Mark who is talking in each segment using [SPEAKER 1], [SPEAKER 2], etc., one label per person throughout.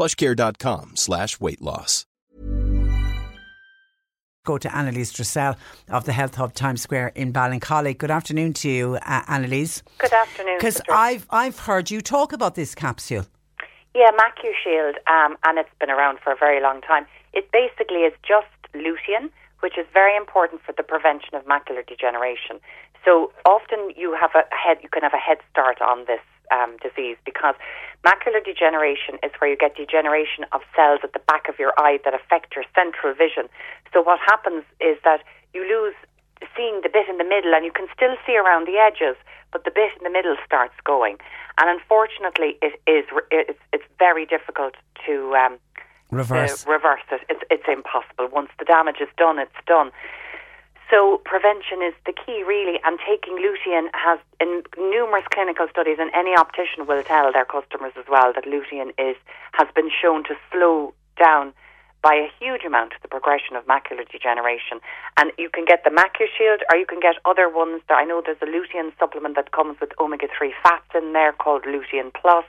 [SPEAKER 1] plushcare.com slash weight loss.
[SPEAKER 2] Go to Annalise Dressel of the Health Hub Times Square in Ballincollig. Good afternoon to you, uh, Annalise.
[SPEAKER 3] Good afternoon.
[SPEAKER 2] Because I've, I've heard you talk about this capsule.
[SPEAKER 3] Yeah, MacuShield, um, and it's been around for a very long time. It basically is just lutein, which is very important for the prevention of macular degeneration. So often you have a head, you can have a head start on this um, disease because macular degeneration is where you get degeneration of cells at the back of your eye that affect your central vision. So what happens is that you lose seeing the bit in the middle, and you can still see around the edges, but the bit in the middle starts going. And unfortunately, it is it's, it's very difficult to um,
[SPEAKER 2] reverse
[SPEAKER 3] to reverse it. It's, it's impossible. Once the damage is done, it's done. So prevention is the key, really, and taking lutein has in numerous clinical studies, and any optician will tell their customers as well that lutein is has been shown to slow down by a huge amount the progression of macular degeneration. And you can get the MacuShield, or you can get other ones. I know there's a lutein supplement that comes with omega three fats in there called Lutein Plus.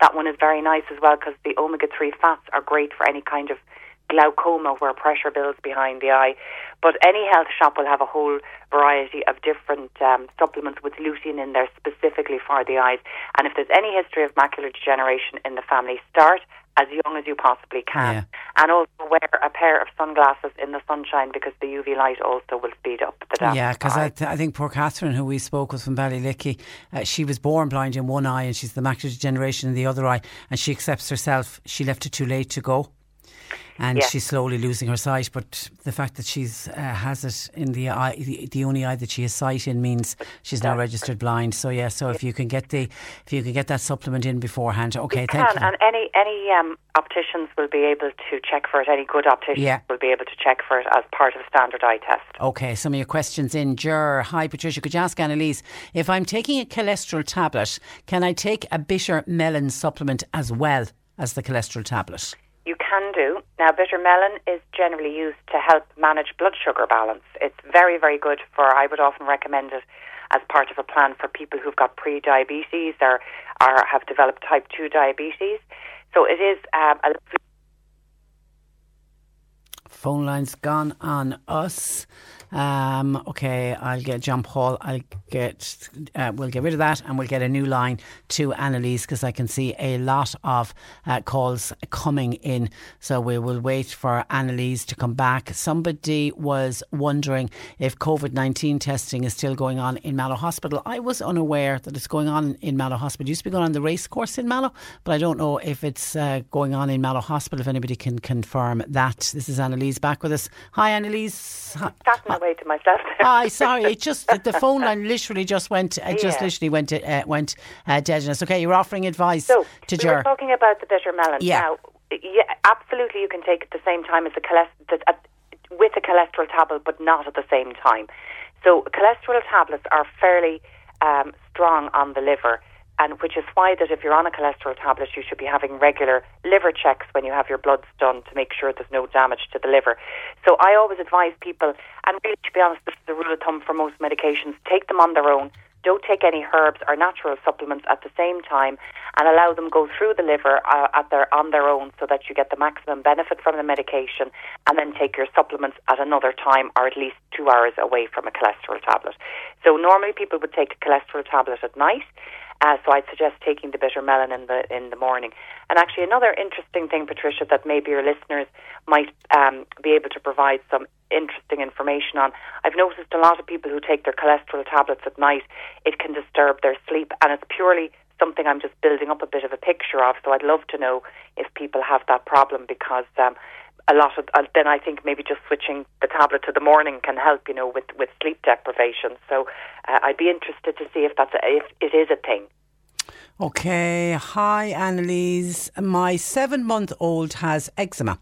[SPEAKER 3] That one is very nice as well because the omega three fats are great for any kind of glaucoma where pressure builds behind the eye. But any health shop will have a whole variety of different um, supplements with lutein in there specifically for the eyes. And if there's any history of macular degeneration in the family, start as young as you possibly can.
[SPEAKER 2] Yeah.
[SPEAKER 3] And also wear a pair of sunglasses in the sunshine because the UV light also will speed up the damage.
[SPEAKER 2] Yeah, because. I, th- I think poor Catherine, who we spoke with from Ballylicky, uh, she was born blind in one eye and she's the macular degeneration in the other eye, and she accepts herself she left it too late to go. And
[SPEAKER 3] Yeah.
[SPEAKER 2] she's slowly losing her sight, but the fact that she's uh, has it in the eye, the, the only eye that she has sight in, means she's now registered blind. So yeah, so if you can get the if you can get that supplement in beforehand, okay,
[SPEAKER 3] You
[SPEAKER 2] thank
[SPEAKER 3] can,
[SPEAKER 2] you.
[SPEAKER 3] and any any um, opticians will be able to check for it. Any good optician
[SPEAKER 2] Yeah.
[SPEAKER 3] will be able to check for it as part of a standard eye test.
[SPEAKER 2] Okay, some of your questions in. Jur, hi Patricia, could you ask Annalise if I'm taking a cholesterol tablet, can I take a bitter melon supplement as well as the cholesterol tablet?
[SPEAKER 3] Can do. Now, bitter melon is generally used to help manage blood sugar balance. It's very, very good for, I would often recommend it as part of a plan for people who've got pre-diabetes or, or have developed type 2 diabetes. So it is um, a
[SPEAKER 2] Phone line's gone on us. Um, okay, I'll get John Paul. I'll get. Uh, we'll get rid of that, and we'll get a new line to Annalise because I can see a lot of uh, calls coming in. So we will wait for Annalise to come back. Somebody was wondering if COVID nineteen testing is still going on in Mallow Hospital. I was unaware that it's going on in Mallow Hospital. It used to be going on the race course in Mallow, but I don't know if it's uh, going on in Mallow Hospital. If anybody can confirm that. This is Annalise back with us. Hi, Annalise. Hi.
[SPEAKER 3] Away to myself there.
[SPEAKER 2] Hi, sorry. It just the, phone line literally just went. It just
[SPEAKER 3] Yeah.
[SPEAKER 2] literally went uh, went uh, dead. Okay, you're offering advice
[SPEAKER 3] So
[SPEAKER 2] to
[SPEAKER 3] we were
[SPEAKER 2] Jer.
[SPEAKER 3] talking about the bitter melon.
[SPEAKER 2] Yeah.
[SPEAKER 3] Now, yeah, absolutely, you can take it at the same time as the cholesterol with a cholesterol tablet, but not at the same time. So cholesterol tablets are fairly um, strong on the liver. And which is why that if you're on a cholesterol tablet, you should be having regular liver checks when you have your bloods done to make sure there's no damage to the liver. So I always advise people, and really to be honest, this is the rule of thumb for most medications: take them on their own. Don't take any herbs or natural supplements at the same time, and allow them go through the liver uh, at their on their own, so that you get the maximum benefit from the medication, and then take your supplements at another time, or at least two hours away from a cholesterol tablet. So normally people would take a cholesterol tablet at night. Uh, so I'd suggest taking the bitter melon in the in the morning. And actually, another interesting thing, Patricia, that maybe your listeners might um, be able to provide some interesting information on. I've noticed a lot of people who take their cholesterol tablets at night, it can disturb their sleep, and it's purely something I'm just building up a bit of a picture of. So I'd love to know if people have that problem because um, a lot of uh, then I think maybe just switching the tablet to the morning can help, you know, with with sleep deprivation. So uh, I'd be interested to see if that's a, if it is a thing.
[SPEAKER 2] Okay, hi Annalise. My seven month old has eczema.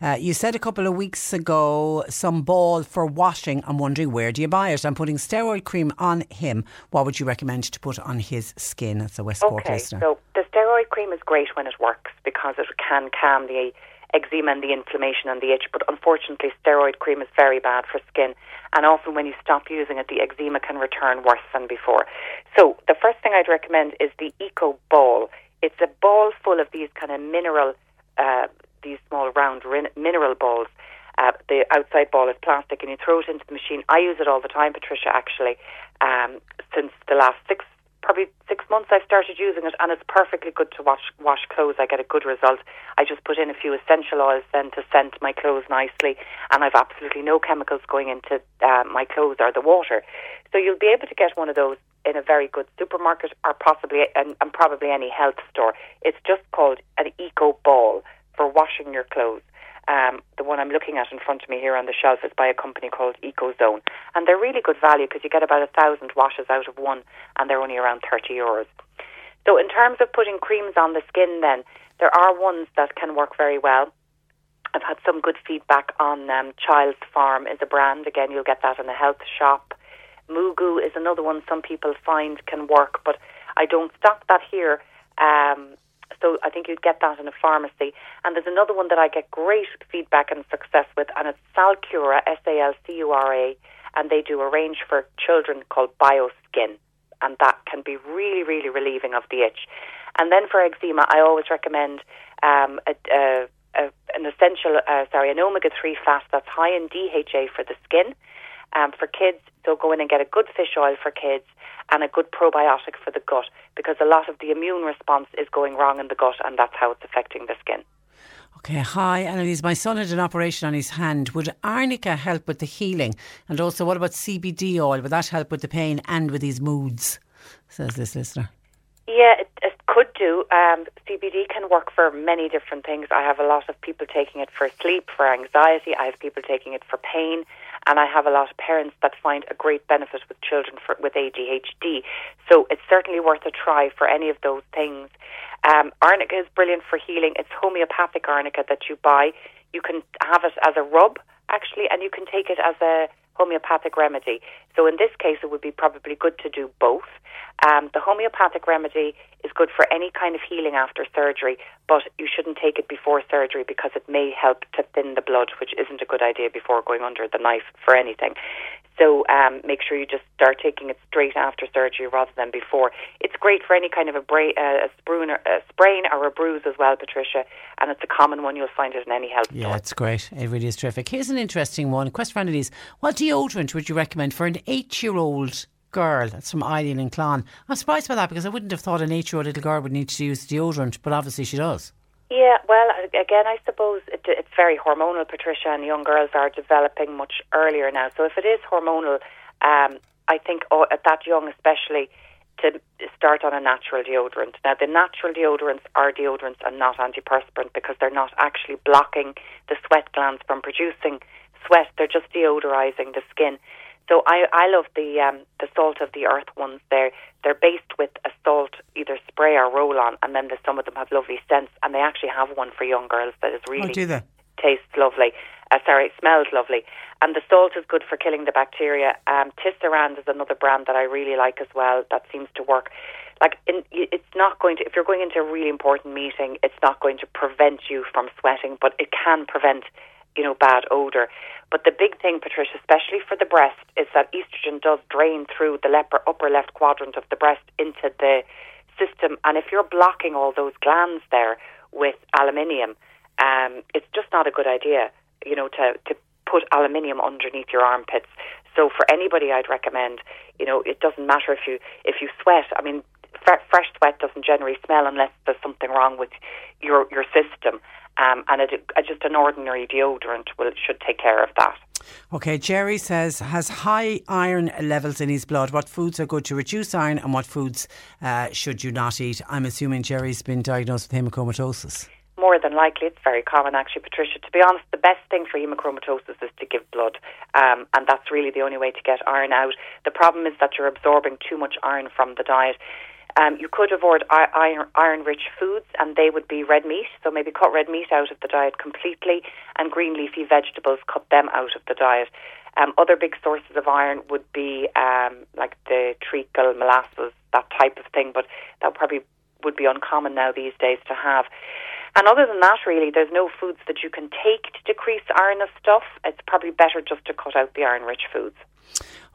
[SPEAKER 2] Uh, you said a couple of weeks ago some ball for washing. I'm wondering where do you buy it? I'm putting steroid cream on him. What would you recommend to put on his skin? That's a West Cork
[SPEAKER 3] okay,
[SPEAKER 2] listener.
[SPEAKER 3] So the steroid cream is great when it works because it can calm the eczema and the inflammation and the itch. But unfortunately, steroid cream is very bad for skin. And often when you stop using it, the eczema can return worse than before. So the first thing I'd recommend is the Eco Ball. It's a ball full of these kind of mineral, uh, these small round mineral balls. Uh, the outside ball is plastic, and you throw it into the machine. I use it all the time, Patricia. Actually, um, since the last six probably six months I've started using it and it's perfectly good to wash wash clothes. I get a good result. I just put in a few essential oils then to scent my clothes nicely and I've absolutely no chemicals going into uh, my clothes or the water. So you'll be able to get one of those in a very good supermarket or possibly and, and probably any health store. It's just called an eco ball for washing your clothes. Um, the one I'm looking at in front of me here on the shelf is by a company called EcoZone, and they're really good value because you get about a thousand washes out of one, and they're only around thirty euros. So, in terms of putting creams on the skin, then there are ones that can work very well. I've had some good feedback on um, Child's Farm is a brand. Again, you'll get that in a health shop. MooGoo is another one some people find can work, but I don't stock that here. Um, so I think you'd get that in a pharmacy. And there's another one that I get great feedback and success with, and it's Salcura, S A L C U R A, and they do a range for children called BioSkin, and that can be really, really relieving of the itch. And then for eczema, I always recommend um, a, a, a, an essential, uh, sorry, an omega three fat that's high in DHA for the skin. Um, for kids, so go in and get a good fish oil for kids and a good probiotic for the gut because a lot of the immune response is going wrong in the gut and that's how it's affecting the skin.
[SPEAKER 2] Okay, hi Annalise. My son had an operation on his hand. Would arnica help with the healing? And also, what about CBD oil? Would that help with the pain and with his moods? Says this listener.
[SPEAKER 3] Yeah, it, it could do. Um, CBD can work for many different things. I have a lot of people taking it for sleep, for anxiety. I have people taking it for pain and I have a lot of parents that find a great benefit with children for, with ADHD. So it's certainly worth a try for any of those things. Um, arnica is brilliant for healing. It's homeopathic arnica that you buy. You can have it as a rub, actually, and you can take it as a homeopathic remedy. So in this case, it would be probably good to do both. Um, the homeopathic remedy is good for any kind of healing after surgery, but you shouldn't take it before surgery because it may help to thin the blood, which isn't a good idea before going under the knife for anything. So um, make sure you just start taking it straight after surgery rather than before. It's great for any kind of a, bra- uh, a, sprain, or, a sprain or a bruise as well, Patricia, and it's a common one. You'll find it in any health
[SPEAKER 2] yeah,
[SPEAKER 3] store.
[SPEAKER 2] it's great. It really is terrific. Here's an interesting one. Question for is: What deodorant would you recommend for an eight-year-old girl. That's from Eileen and Clon. I'm surprised by that because I wouldn't have thought an eight year old little girl would need to use deodorant, but obviously she does.
[SPEAKER 3] Yeah, well, again, I suppose it, it's very hormonal, Patricia, and young girls are developing much earlier now. So if it is hormonal, um, I think oh, at that young especially, to start on a natural deodorant. Now, the natural deodorants are deodorants and not antiperspirant because they're not actually blocking the sweat glands from producing sweat. They're just deodorizing the skin. So I, I love the um, the salt of the earth ones. They're they're based with a salt either spray or roll on, and then the, some of them have lovely scents. And they actually have one for young girls that is really
[SPEAKER 2] oh, do they?
[SPEAKER 3] tastes lovely. Uh, sorry, smells lovely. And the salt is good for killing the bacteria. Um, Tisserand is another brand that I really like as well. That seems to work. Like in, it's not going to if you're going into a really important meeting, it's not going to prevent you from sweating, but it can prevent you know, bad odor. But the big thing, Patricia, especially for the breast, is that estrogen does drain through the leper, upper left quadrant of the breast into the system. And if you're blocking all those glands there with aluminium, um, it's just not a good idea, you know, to, to put aluminium underneath your armpits. So for anybody, I'd recommend, you know, it doesn't matter if you if you sweat. I mean, fresh sweat doesn't generally smell unless there's something wrong with your your system. Um, and it, just an ordinary deodorant will should take care of that.
[SPEAKER 2] Okay, Jerry says has high iron levels in his blood. What foods are good to reduce iron, and what foods uh, should you not eat? I'm assuming Jerry's been diagnosed with hemochromatosis.
[SPEAKER 3] More than likely, it's very common actually, Patricia. To be honest, the best thing for hemochromatosis is to give blood, um, and that's really the only way to get iron out. The problem is that you're absorbing too much iron from the diet. Um, you could avoid iron rich foods, and they would be red meat. So maybe cut red meat out of the diet completely, and green leafy vegetables, cut them out of the diet. Um, other big sources of iron would be um, like the treacle, molasses, that type of thing, but that probably would be uncommon now these days to have. And other than that, really, there's no foods that you can take to decrease iron of stuff. It's probably better just to cut out the iron rich foods.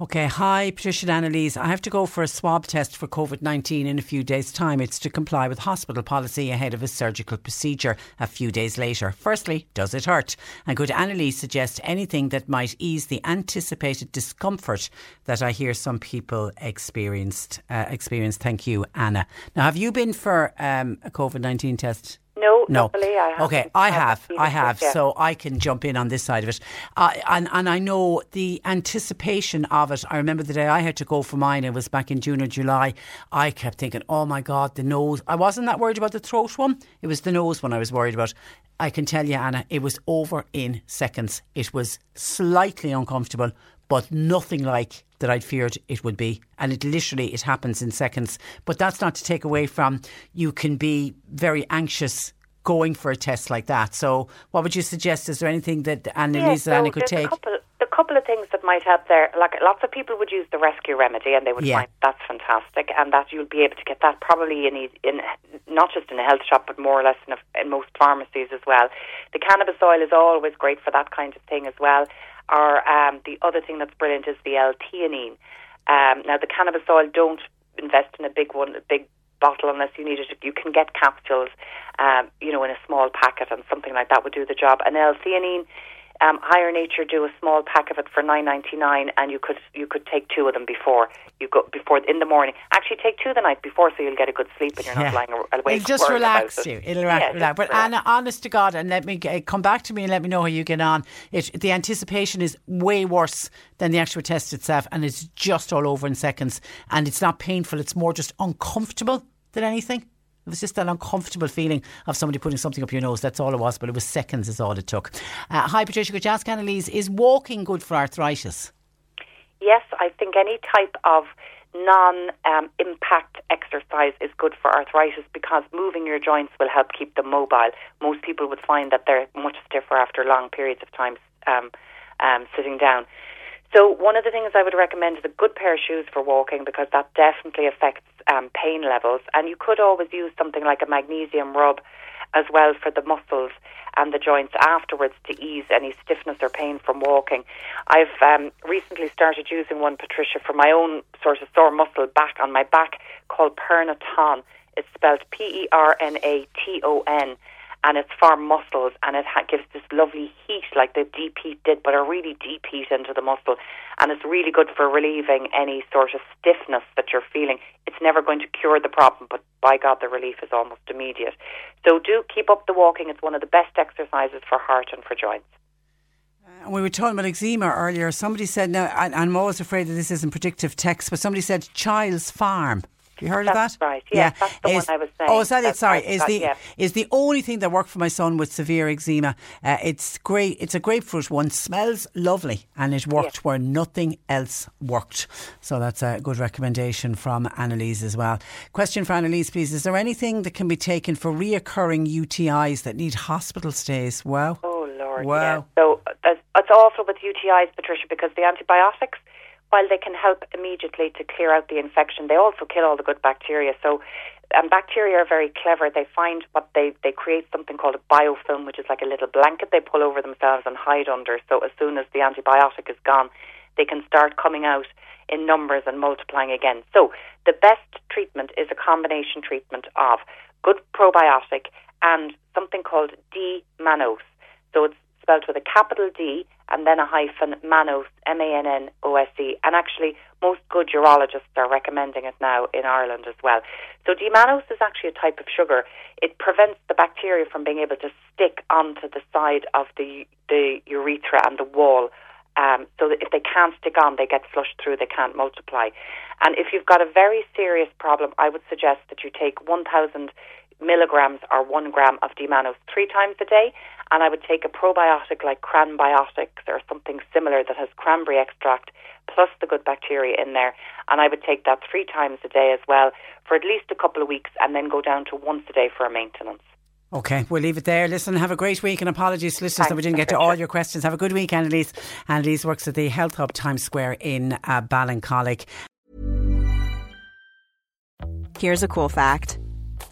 [SPEAKER 2] Okay, hi, Patricia and Annalise. I have to go for a swab test for COVID 19 in a few days' time. It's to comply with hospital policy ahead of a surgical procedure a few days later. Firstly, does it hurt? And could Annalise suggest anything that might ease the anticipated discomfort that I hear some people experienced? Uh, experienced. Thank you, Anna. Now, have you been for um, a COVID 19 test?
[SPEAKER 3] No, no. I
[SPEAKER 2] okay, I have, I have, so I can jump in on this side of it, uh, and and I know the anticipation of it. I remember the day I had to go for mine. It was back in June or July. I kept thinking, oh my god, the nose. I wasn't that worried about the throat one. It was the nose one I was worried about. I can tell you, Anna, it was over in seconds. It was slightly uncomfortable, but nothing like that I'd feared it would be. And it literally it happens in seconds. But that's not to take away from you can be very anxious going for a test like that. So what would you suggest? Is there anything that Annalise yeah, so Anna could take?
[SPEAKER 3] A couple, a couple of things that might help there. Like lots of people would use the rescue remedy and they would yeah. find that's fantastic and that you'll be able to get that probably in, in not just in a health shop but more or less in, a, in most pharmacies as well. The cannabis oil is always great for that kind of thing as well or um, the other thing that's brilliant is the L-theanine. Um, now, the cannabis oil, don't invest in a big one, a big bottle unless you need it. You can get capsules, um, you know, in a small packet, and something like that would do the job. And L-theanine um, Higher Nature do a small pack of it for nine ninety nine, and you could you could take two of them before you go before in the morning. Actually, take two the night before, so you'll get a good sleep and you're yeah. not lying awake.
[SPEAKER 2] It'll just relax it. you. It'll yeah, relax. But relax. Anna, honest to God, and let me get, come back to me and let me know how you get on. It, the anticipation is way worse than the actual test itself, and it's just all over in seconds. And it's not painful; it's more just uncomfortable than anything. It was just that uncomfortable feeling of somebody putting something up your nose. That's all it was, but it was seconds is all it took. Uh, hi, Patricia. Could you ask Annalise, is walking good for arthritis?
[SPEAKER 3] Yes, I think any type of non um, impact exercise is good for arthritis because moving your joints will help keep them mobile. Most people would find that they're much stiffer after long periods of time um, um, sitting down. So one of the things I would recommend is a good pair of shoes for walking because that definitely affects um, pain levels. And you could always use something like a magnesium rub as well for the muscles and the joints afterwards to ease any stiffness or pain from walking. I've um, recently started using one, Patricia, for my own sort of sore muscle back on my back called Pernaton. It's spelled P E R N A T O N and it's for muscles and it ha- gives this lovely heat like the deep heat did, but a really deep heat into the muscle. And it's really good for relieving any sort of stiffness that you're feeling. It's never going to cure the problem, but by God, the relief is almost immediate. So do keep up the walking. It's one of the best exercises for heart and for joints.
[SPEAKER 2] Uh, we were talking about eczema earlier. Somebody said, now, I'm always afraid that this isn't predictive text, but somebody said Child's Farm. You heard
[SPEAKER 3] that's
[SPEAKER 2] of that?
[SPEAKER 3] Right. Yeah, yeah. that's the is, one I was saying.
[SPEAKER 2] Oh, is that
[SPEAKER 3] that's
[SPEAKER 2] it? Sorry, is
[SPEAKER 3] that,
[SPEAKER 2] the
[SPEAKER 3] yeah.
[SPEAKER 2] is the only thing that worked for my son with severe eczema. Uh, it's great. It's a grapefruit one. Smells lovely, and it worked yeah. where nothing else worked. So that's a good recommendation from Annalise as well. Question for Annalise, please: Is there anything that can be taken for reoccurring UTIs that need hospital stays? Wow.
[SPEAKER 3] Oh Lord.
[SPEAKER 2] Wow.
[SPEAKER 3] Yeah. So it's awful with UTIs, Patricia, because the antibiotics while they can help immediately to clear out the infection, they also kill all the good bacteria. So, and bacteria are very clever. They find what they they create something called a biofilm, which is like a little blanket they pull over themselves and hide under. So as soon as the antibiotic is gone, they can start coming out in numbers and multiplying again. So the best treatment is a combination treatment of good probiotic and something called D-mannose. So it's spelled with a capital D and then a hyphen mannose, M-A-N-N-O-S-E. And actually, most good urologists are recommending it now in Ireland as well. So D-mannose is actually a type of sugar. It prevents the bacteria from being able to stick onto the side of the, the urethra and the wall. Um, so that if they can't stick on, they get flushed through, they can't multiply. And if you've got a very serious problem, I would suggest that you take 1,000 milligrams or one gram of D-mannose three times a day. And I would take a probiotic like Cranbiotics or something similar that has cranberry extract plus the good bacteria in there. And I would take that three times a day as well for at least a couple of weeks and then go down to once a day for a maintenance.
[SPEAKER 2] Okay, we'll leave it there. Listen, have a great week and apologies to listeners Thanks, that we didn't get to all your questions. Have a good week, Annalise. Annalise works at the Health Hub Times Square in uh, Ballincollig.
[SPEAKER 4] Here's a cool fact